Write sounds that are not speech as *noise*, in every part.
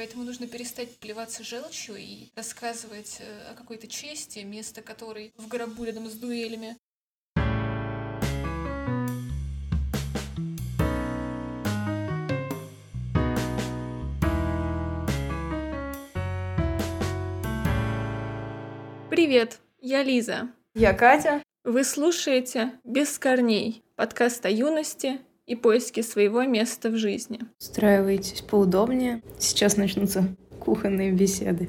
Поэтому нужно перестать плеваться желчью и рассказывать э, о какой-то чести, место которой в гробу рядом с дуэлями. Привет, я Лиза. Я Катя. Вы слушаете «Без корней» — подкаст о юности и поиске своего места в жизни. Устраивайтесь поудобнее. Сейчас начнутся кухонные беседы.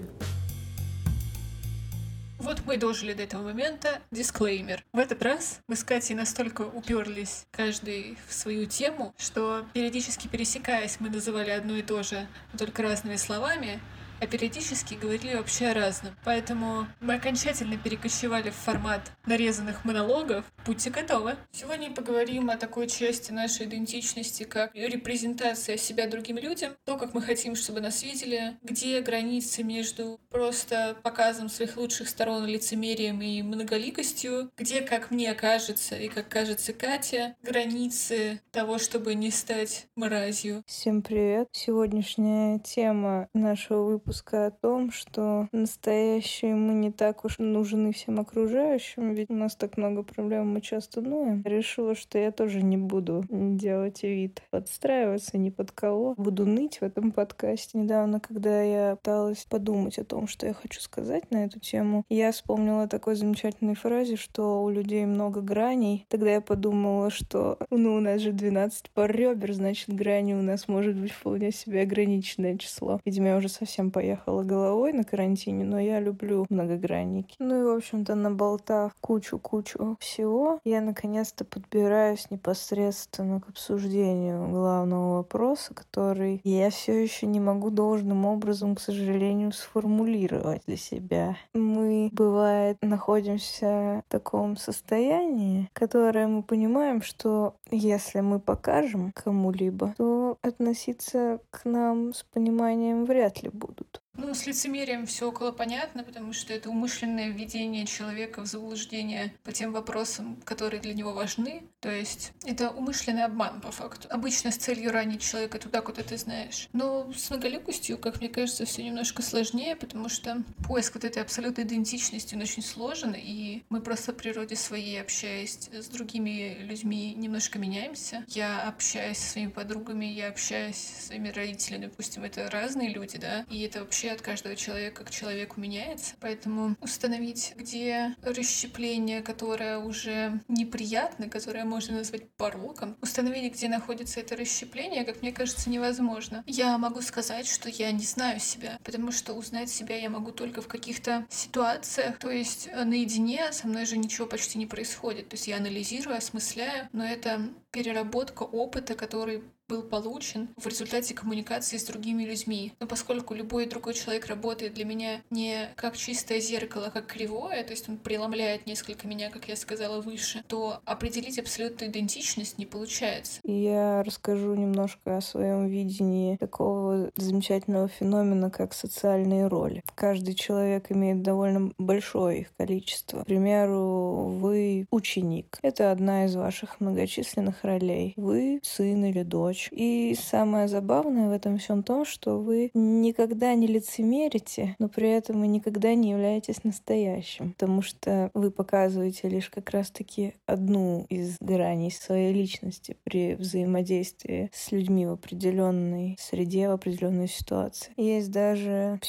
Вот мы дожили до этого момента. Дисклеймер. В этот раз мы с Катей настолько уперлись каждый в свою тему, что периодически пересекаясь, мы называли одно и то же, только разными словами, а периодически говорили вообще о разном. Поэтому мы окончательно перекочевали в формат нарезанных монологов. Будьте готовы. Сегодня поговорим о такой части нашей идентичности, как репрезентация себя другим людям, то, как мы хотим, чтобы нас видели, где границы между просто показом своих лучших сторон, лицемерием и многоликостью, где, как мне кажется и как кажется Катя, границы того, чтобы не стать мразью. Всем привет! Сегодняшняя тема нашего выпуска выпуска о том, что настоящие мы не так уж нужны всем окружающим, ведь у нас так много проблем, мы часто ноем. Решила, что я тоже не буду делать вид, подстраиваться ни под кого. Буду ныть в этом подкасте. Недавно, когда я пыталась подумать о том, что я хочу сказать на эту тему, я вспомнила такой замечательной фразе, что у людей много граней. Тогда я подумала, что ну, у нас же 12 пар ребер, значит, грани у нас может быть вполне себе ограниченное число. Видимо, я уже совсем по поехала головой на карантине, но я люблю многогранники. Ну и, в общем-то, наболтав кучу-кучу всего, я наконец-то подбираюсь непосредственно к обсуждению главного вопроса, который я все еще не могу должным образом, к сожалению, сформулировать для себя. Мы, бывает, находимся в таком состоянии, которое мы понимаем, что если мы покажем кому-либо, то относиться к нам с пониманием вряд ли будут. Ну, с лицемерием все около понятно, потому что это умышленное введение человека в заблуждение по тем вопросам, которые для него важны. То есть это умышленный обман по факту. Обычно с целью ранить человека туда, куда ты знаешь. Но с многоликостью, как мне кажется, все немножко сложнее, потому что поиск вот этой абсолютной идентичности, он очень сложен, и мы просто в природе своей, общаясь с другими людьми, немножко меняемся. Я общаюсь со своими подругами, я общаюсь со своими родителями, допустим, это разные люди, да, и это вообще от каждого человека к человеку меняется. Поэтому установить, где расщепление, которое уже неприятно, которое можно назвать пороком, установить, где находится это расщепление, как мне кажется, невозможно. Я могу сказать, что я не знаю себя, потому что узнать себя я могу только в каких-то ситуациях, то есть наедине со мной же ничего почти не происходит. То есть я анализирую, осмысляю, но это переработка опыта, который был получен в результате коммуникации с другими людьми. Но поскольку любой другой человек работает для меня не как чистое зеркало, как кривое, то есть он преломляет несколько меня, как я сказала выше, то определить абсолютную идентичность не получается. Я расскажу немножко о своем видении такого замечательного феномена, как социальные роли. Каждый человек имеет довольно большое их количество. К примеру, вы ученик. Это одна из ваших многочисленных ролей. Вы сын или дочь. И самое забавное в этом всем том, что вы никогда не лицемерите, но при этом вы никогда не являетесь настоящим, потому что вы показываете лишь как раз-таки одну из граней своей личности при взаимодействии с людьми в определенной среде, в определенной ситуации. Есть даже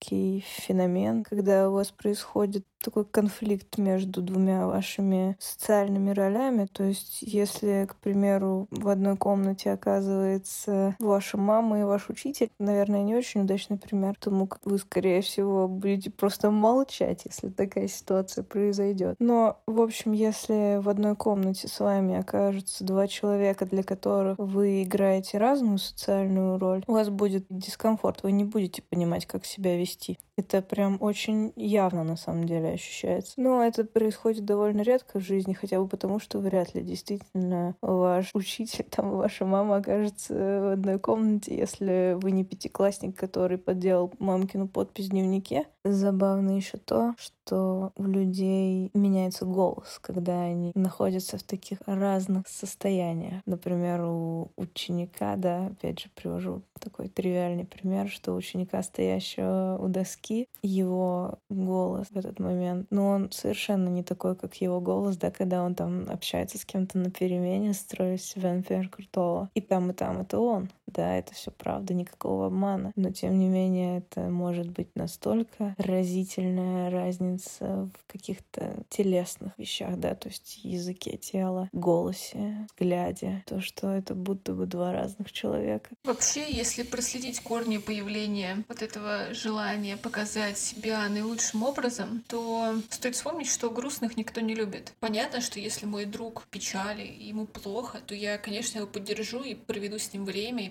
психологический феномен, когда у вас происходит такой конфликт между двумя вашими социальными ролями. То есть, если, к примеру, в одной комнате оказывается ваша мама и ваш учитель, наверное, не очень удачный пример, потому как вы, скорее всего, будете просто молчать, если такая ситуация произойдет. Но, в общем, если в одной комнате с вами окажутся два человека, для которых вы играете разную социальную роль, у вас будет дискомфорт, вы не будете понимать, как себя вести вести. Это прям очень явно на самом деле ощущается. Но это происходит довольно редко в жизни, хотя бы потому, что вряд ли действительно ваш *laughs* учитель, там ваша мама окажется в одной комнате, если вы не пятиклассник, который подделал мамкину подпись в дневнике. Забавно еще то, что у людей меняется голос, когда они находятся в таких разных состояниях. Например, у ученика, да, опять же привожу такой тривиальный пример, что ученика, стоящего у доски, его голос в этот момент, но он совершенно не такой, как его голос, да, когда он там общается с кем-то на перемене, строит себя, например, крутого. И там, и там это он. Да, это все правда, никакого обмана. Но тем не менее, это может быть настолько разительная разница в каких-то телесных вещах, да, то есть языке тела, голосе, взгляде, то, что это будто бы два разных человека. Вообще, если проследить корни появления вот этого желания показать себя наилучшим образом, то стоит вспомнить, что грустных никто не любит. Понятно, что если мой друг в печали, ему плохо, то я, конечно, его поддержу и проведу с ним время и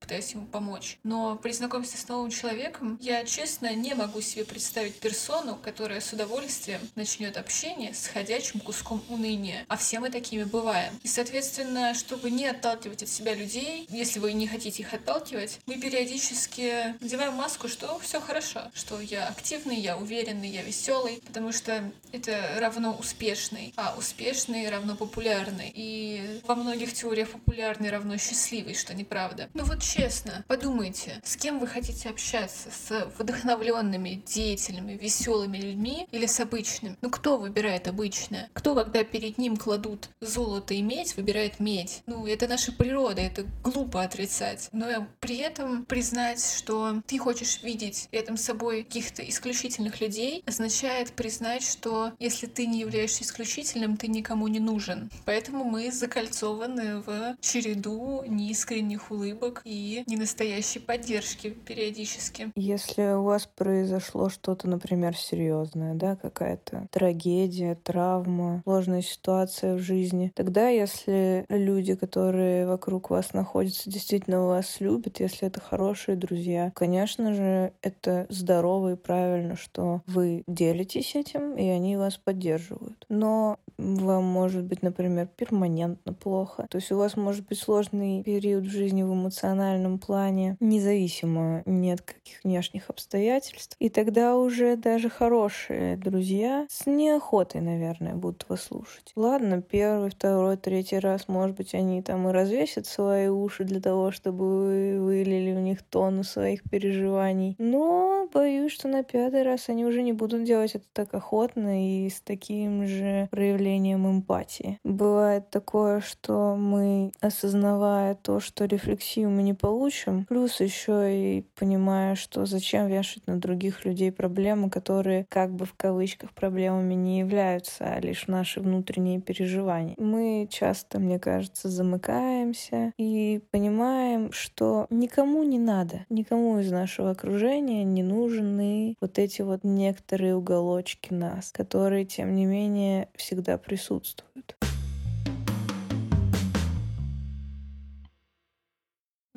пытаюсь ему помочь. Но при знакомстве с новым человеком я, честно, не могу себе представить персону, которая с удовольствием начнет общение с ходячим куском уныния. А все мы такими бываем. И, соответственно, чтобы не отталкивать от себя людей, если вы не хотите их отталкивать, мы периодически надеваем маску, что все хорошо, что я активный, я уверенный, я веселый, потому что это равно успешный, а успешный равно популярный. И во многих теориях популярный равно счастливый, что неправда. Ну вот честно, подумайте, с кем вы хотите общаться? С вдохновленными, деятельными, веселыми людьми или с обычным? Ну кто выбирает обычное? Кто, когда перед ним кладут золото и медь, выбирает медь? Ну это наша природа, это глупо отрицать. Но при этом признать, что ты хочешь видеть рядом с собой каких-то исключительных людей, означает признать, что если ты не являешься исключительным, ты никому не нужен. Поэтому мы закольцованы в череду неискренних улыбок и и ненастоящей поддержки периодически. Если у вас произошло что-то, например, серьезное, да, какая-то трагедия, травма, сложная ситуация в жизни, тогда, если люди, которые вокруг вас находятся, действительно вас любят, если это хорошие друзья, конечно же, это здорово и правильно, что вы делитесь этим, и они вас поддерживают. Но вам может быть, например, перманентно плохо. То есть у вас может быть сложный период в жизни в эмоциональном плане, независимо ни от каких внешних обстоятельств. И тогда уже даже хорошие друзья с неохотой, наверное, будут вас слушать. Ладно, первый, второй, третий раз, может быть, они там и развесят свои уши для того, чтобы вы вылили в них тонну своих переживаний. Но боюсь, что на пятый раз они уже не будут делать это так охотно и с таким же проявлением эмпатии. Бывает такое, что мы, осознавая то, что рефлексию мы не получим, плюс еще и понимая, что зачем вешать на других людей проблемы, которые как бы в кавычках проблемами не являются, а лишь наши внутренние переживания. Мы часто, мне кажется, замыкаемся и понимаем, что никому не надо, никому из нашего окружения не нужны вот эти вот некоторые уголочки нас, которые, тем не менее, всегда присутствуют.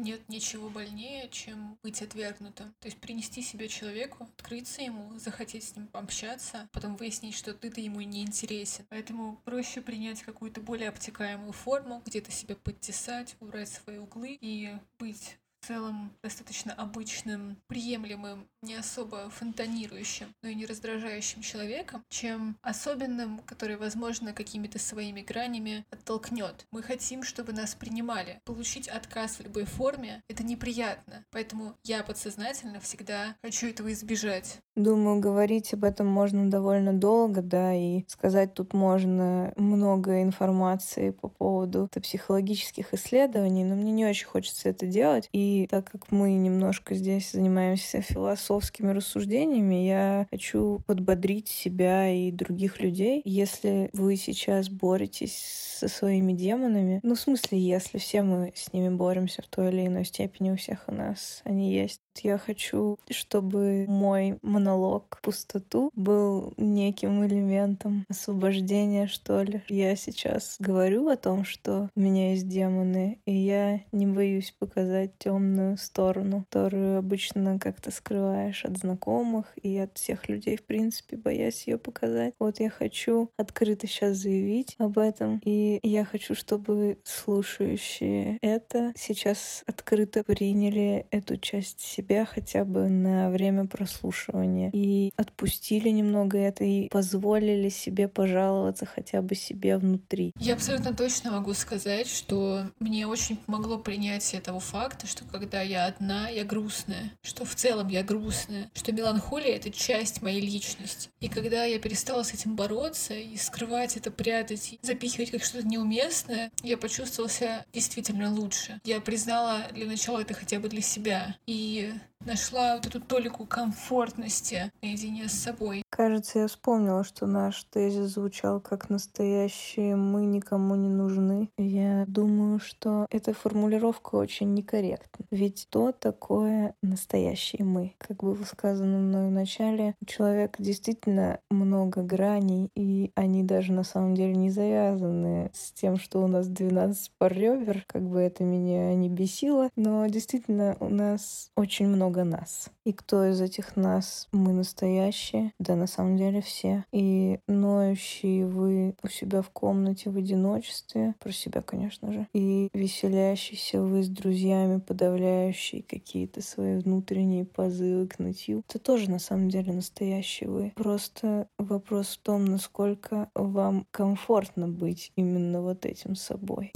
Нет ничего больнее, чем быть отвергнутым. То есть принести себя человеку, открыться ему, захотеть с ним пообщаться, потом выяснить, что ты-то ему не интересен. Поэтому проще принять какую-то более обтекаемую форму, где-то себя подтесать, убрать свои углы и быть в целом достаточно обычным, приемлемым, не особо фонтанирующим, но и не раздражающим человеком, чем особенным, который, возможно, какими-то своими гранями оттолкнет. Мы хотим, чтобы нас принимали. Получить отказ в любой форме — это неприятно, поэтому я подсознательно всегда хочу этого избежать. Думаю, говорить об этом можно довольно долго, да, и сказать тут можно много информации по поводу психологических исследований, но мне не очень хочется это делать. И так как мы немножко здесь занимаемся философскими рассуждениями, я хочу подбодрить себя и других людей. Если вы сейчас боретесь со своими демонами, ну, в смысле, если все мы с ними боремся в той или иной степени, у всех у нас они есть, Я хочу, чтобы мой монолог пустоту был неким элементом освобождения, что ли. Я сейчас говорю о том, что у меня есть демоны, и я не боюсь показать темную сторону, которую обычно как-то скрываешь от знакомых и от всех людей, в принципе, боясь ее показать. Вот я хочу открыто сейчас заявить об этом, и я хочу, чтобы слушающие это сейчас открыто приняли эту часть себя хотя бы на время прослушивания и отпустили немного это и позволили себе пожаловаться хотя бы себе внутри. Я абсолютно точно могу сказать, что мне очень помогло принятие того факта, что когда я одна, я грустная, что в целом я грустная, что меланхолия — это часть моей личности. И когда я перестала с этим бороться и скрывать это, прятать, запихивать как что-то неуместное, я почувствовала себя действительно лучше. Я признала для начала это хотя бы для себя. И Yeah. Нашла вот эту толику комфортности наедине с собой. Кажется, я вспомнила, что наш тезис звучал как настоящие «мы никому не нужны». Я думаю, что эта формулировка очень некорректна. Ведь то такое настоящие «мы». Как было сказано мной в начале, у человека действительно много граней, и они даже на самом деле не завязаны с тем, что у нас 12 пар ребер, как бы это меня не бесило, но действительно у нас очень много много нас. И кто из этих нас мы настоящие? Да, на самом деле все. И ноющие вы у себя в комнате в одиночестве, про себя, конечно же, и веселящийся вы с друзьями, подавляющие какие-то свои внутренние позывы к нытью. Это тоже на самом деле настоящий вы. Просто вопрос в том, насколько вам комфортно быть именно вот этим собой.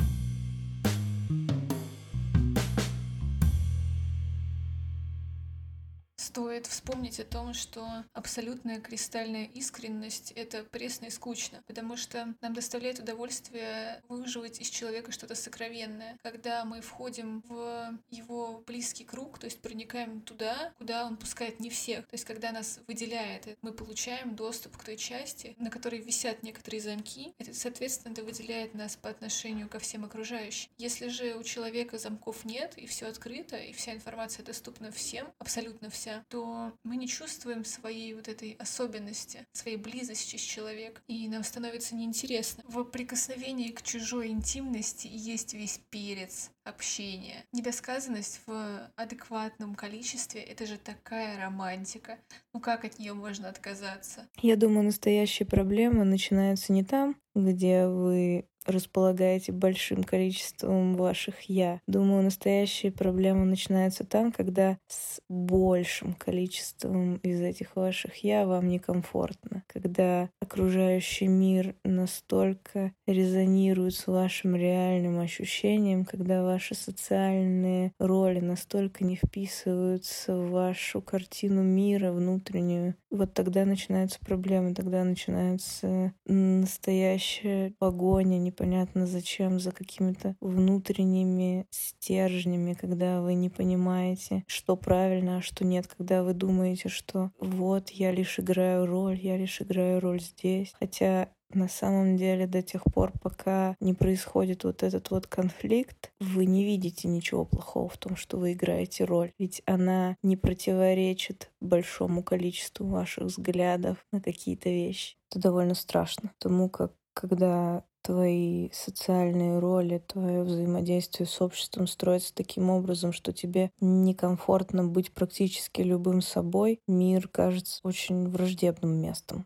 Стоит вспомнить о том, что абсолютная кристальная искренность — это пресно и скучно, потому что нам доставляет удовольствие выживать из человека что-то сокровенное. Когда мы входим в его близкий круг, то есть проникаем туда, куда он пускает не всех, то есть когда нас выделяет, мы получаем доступ к той части, на которой висят некоторые замки, это, соответственно, это выделяет нас по отношению ко всем окружающим. Если же у человека замков нет, и все открыто, и вся информация доступна всем, абсолютно вся, то мы не чувствуем своей вот этой особенности, своей близости с человеком, и нам становится неинтересно. В прикосновении к чужой интимности есть весь перец общения. Недосказанность в адекватном количестве — это же такая романтика. Ну как от нее можно отказаться? Я думаю, настоящая проблема начинается не там, где вы располагаете большим количеством ваших «я». Думаю, настоящая проблема начинается там, когда с большим количеством из этих ваших «я» вам некомфортно. Когда окружающий мир настолько резонирует с вашим реальным ощущением, когда ваши социальные роли настолько не вписываются в вашу картину мира внутреннюю, вот тогда начинаются проблемы, тогда начинается настоящая погоня, непонятно зачем, за какими-то внутренними стержнями, когда вы не понимаете, что правильно, а что нет, когда вы думаете, что вот я лишь играю роль, я лишь играю роль здесь. Хотя на самом деле до тех пор, пока не происходит вот этот вот конфликт, вы не видите ничего плохого в том, что вы играете роль. Ведь она не противоречит большому количеству ваших взглядов на какие-то вещи. Это довольно страшно, потому как когда твои социальные роли, твое взаимодействие с обществом строится таким образом, что тебе некомфортно быть практически любым собой, мир кажется очень враждебным местом.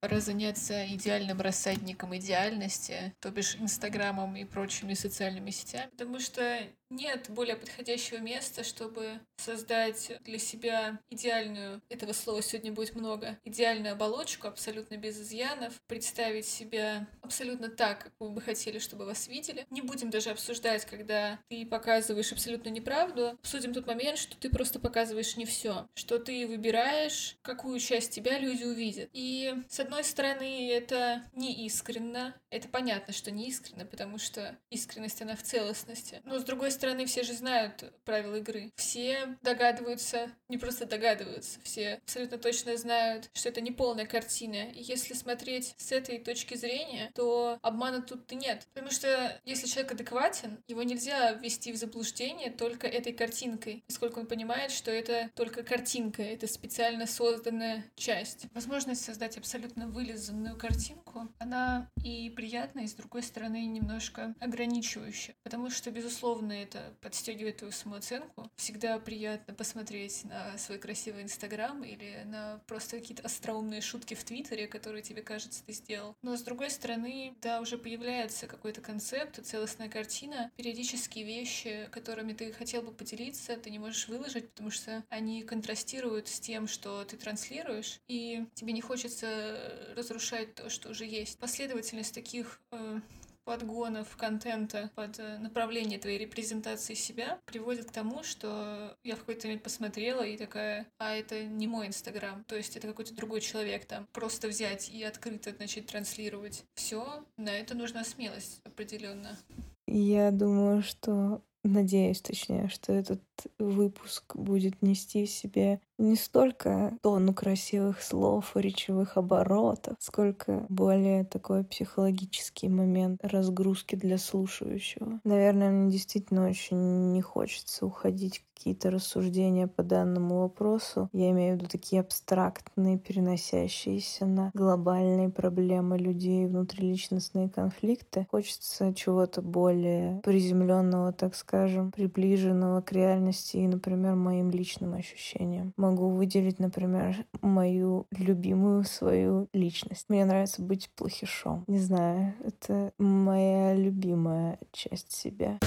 Разоняться идеальным рассадником идеальности, то бишь Инстаграмом и прочими социальными сетями, потому что нет более подходящего места, чтобы создать для себя идеальную, этого слова сегодня будет много, идеальную оболочку, абсолютно без изъянов, представить себя абсолютно так, как вы бы хотели, чтобы вас видели. Не будем даже обсуждать, когда ты показываешь абсолютно неправду, обсудим тот момент, что ты просто показываешь не все, что ты выбираешь, какую часть тебя люди увидят. И, с одной стороны, это не искренно. Это понятно, что не искренно, потому что искренность, она в целостности. Но с другой стороны, все же знают правила игры. Все догадываются, не просто догадываются, все абсолютно точно знают, что это не полная картина. И если смотреть с этой точки зрения, то обмана тут-то нет. Потому что если человек адекватен, его нельзя ввести в заблуждение только этой картинкой, поскольку он понимает, что это только картинка, это специально созданная часть. Возможность создать абсолютно вылизанную картинку, она и приятная, и с другой стороны немножко ограничивающая. Потому что, безусловно, это подстегивает твою самооценку. Всегда приятно посмотреть на свой красивый Инстаграм или на просто какие-то остроумные шутки в Твиттере, которые тебе кажется ты сделал. Но с другой стороны, да, уже появляется какой-то концепт, целостная картина. Периодически вещи, которыми ты хотел бы поделиться, ты не можешь выложить, потому что они контрастируют с тем, что ты транслируешь, и тебе не хочется разрушать то, что уже есть. Последовательность таких э, подгонов контента под э, направление твоей репрезентации себя приводит к тому, что я в какой-то момент посмотрела и такая, а это не мой Инстаграм, то есть это какой-то другой человек там. Просто взять и открыто начать транслировать. Все, на это нужна смелость определенно. Я думаю, что надеюсь, точнее, что этот выпуск будет нести в себе не столько тонну красивых слов и речевых оборотов, сколько более такой психологический момент разгрузки для слушающего. Наверное, мне действительно очень не хочется уходить в какие-то рассуждения по данному вопросу. Я имею в виду такие абстрактные, переносящиеся на глобальные проблемы людей, внутриличностные конфликты. Хочется чего-то более приземленного, так скажем, приближенного к реальности и, например, моим личным ощущениям могу выделить, например, мою любимую свою личность. Мне нравится быть плохишом. Не знаю, это моя любимая часть себя.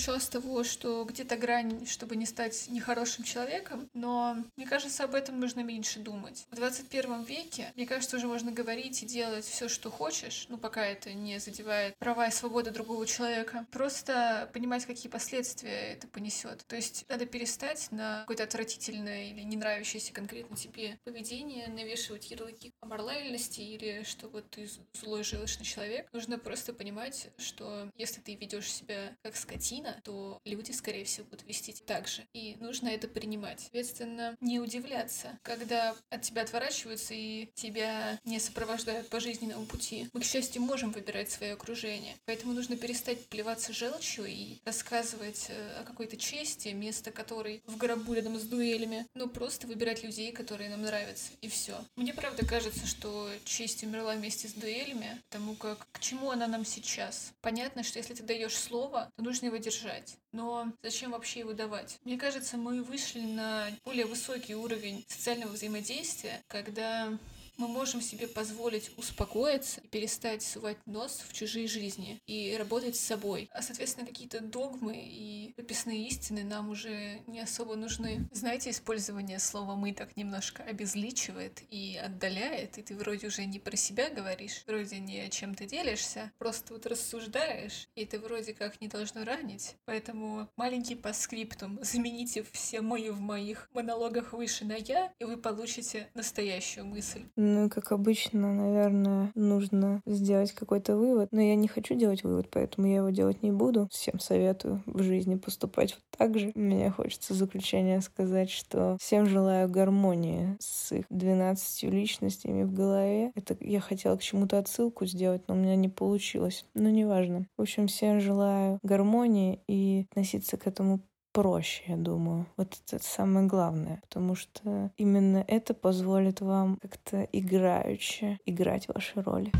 Начала с того, что где-то грань, чтобы не стать нехорошим человеком, но мне кажется, об этом нужно меньше думать. В 21 веке, мне кажется, уже можно говорить и делать все, что хочешь, ну, пока это не задевает права и свободы другого человека. Просто понимать, какие последствия это понесет. То есть надо перестать на какое-то отвратительное или не нравящееся конкретно тебе поведение навешивать ярлыки о моральности или что вот ты злой желчный человек. Нужно просто понимать, что если ты ведешь себя как скотина, скотина, то люди, скорее всего, будут вести так же. И нужно это принимать. Соответственно, не удивляться, когда от тебя отворачиваются и тебя не сопровождают по жизненному пути. Мы, к счастью, можем выбирать свое окружение. Поэтому нужно перестать плеваться желчью и рассказывать э, о какой-то чести, место которой в гробу рядом с дуэлями. Но просто выбирать людей, которые нам нравятся. И все. Мне правда кажется, что честь умерла вместе с дуэлями, потому как к чему она нам сейчас? Понятно, что если ты даешь слово, то нужно его держать держать. Но зачем вообще его давать? Мне кажется, мы вышли на более высокий уровень социального взаимодействия, когда мы можем себе позволить успокоиться и перестать сувать нос в чужие жизни и работать с собой. А, соответственно, какие-то догмы и прописные истины нам уже не особо нужны. Знаете, использование слова «мы» так немножко обезличивает и отдаляет, и ты вроде уже не про себя говоришь, вроде не о чем ты делишься, просто вот рассуждаешь, и это вроде как не должно ранить. Поэтому маленький по скриптум. Замените все «мы» в моих монологах выше на «я», и вы получите настоящую мысль. Ну, как обычно, наверное, нужно сделать какой-то вывод. Но я не хочу делать вывод, поэтому я его делать не буду. Всем советую в жизни поступать вот так же. Мне хочется заключение сказать, что всем желаю гармонии с их 12 личностями в голове. Это я хотела к чему-то отсылку сделать, но у меня не получилось. Но неважно. В общем, всем желаю гармонии и относиться к этому проще, я думаю. Вот это самое главное, потому что именно это позволит вам как-то играючи играть ваши роли.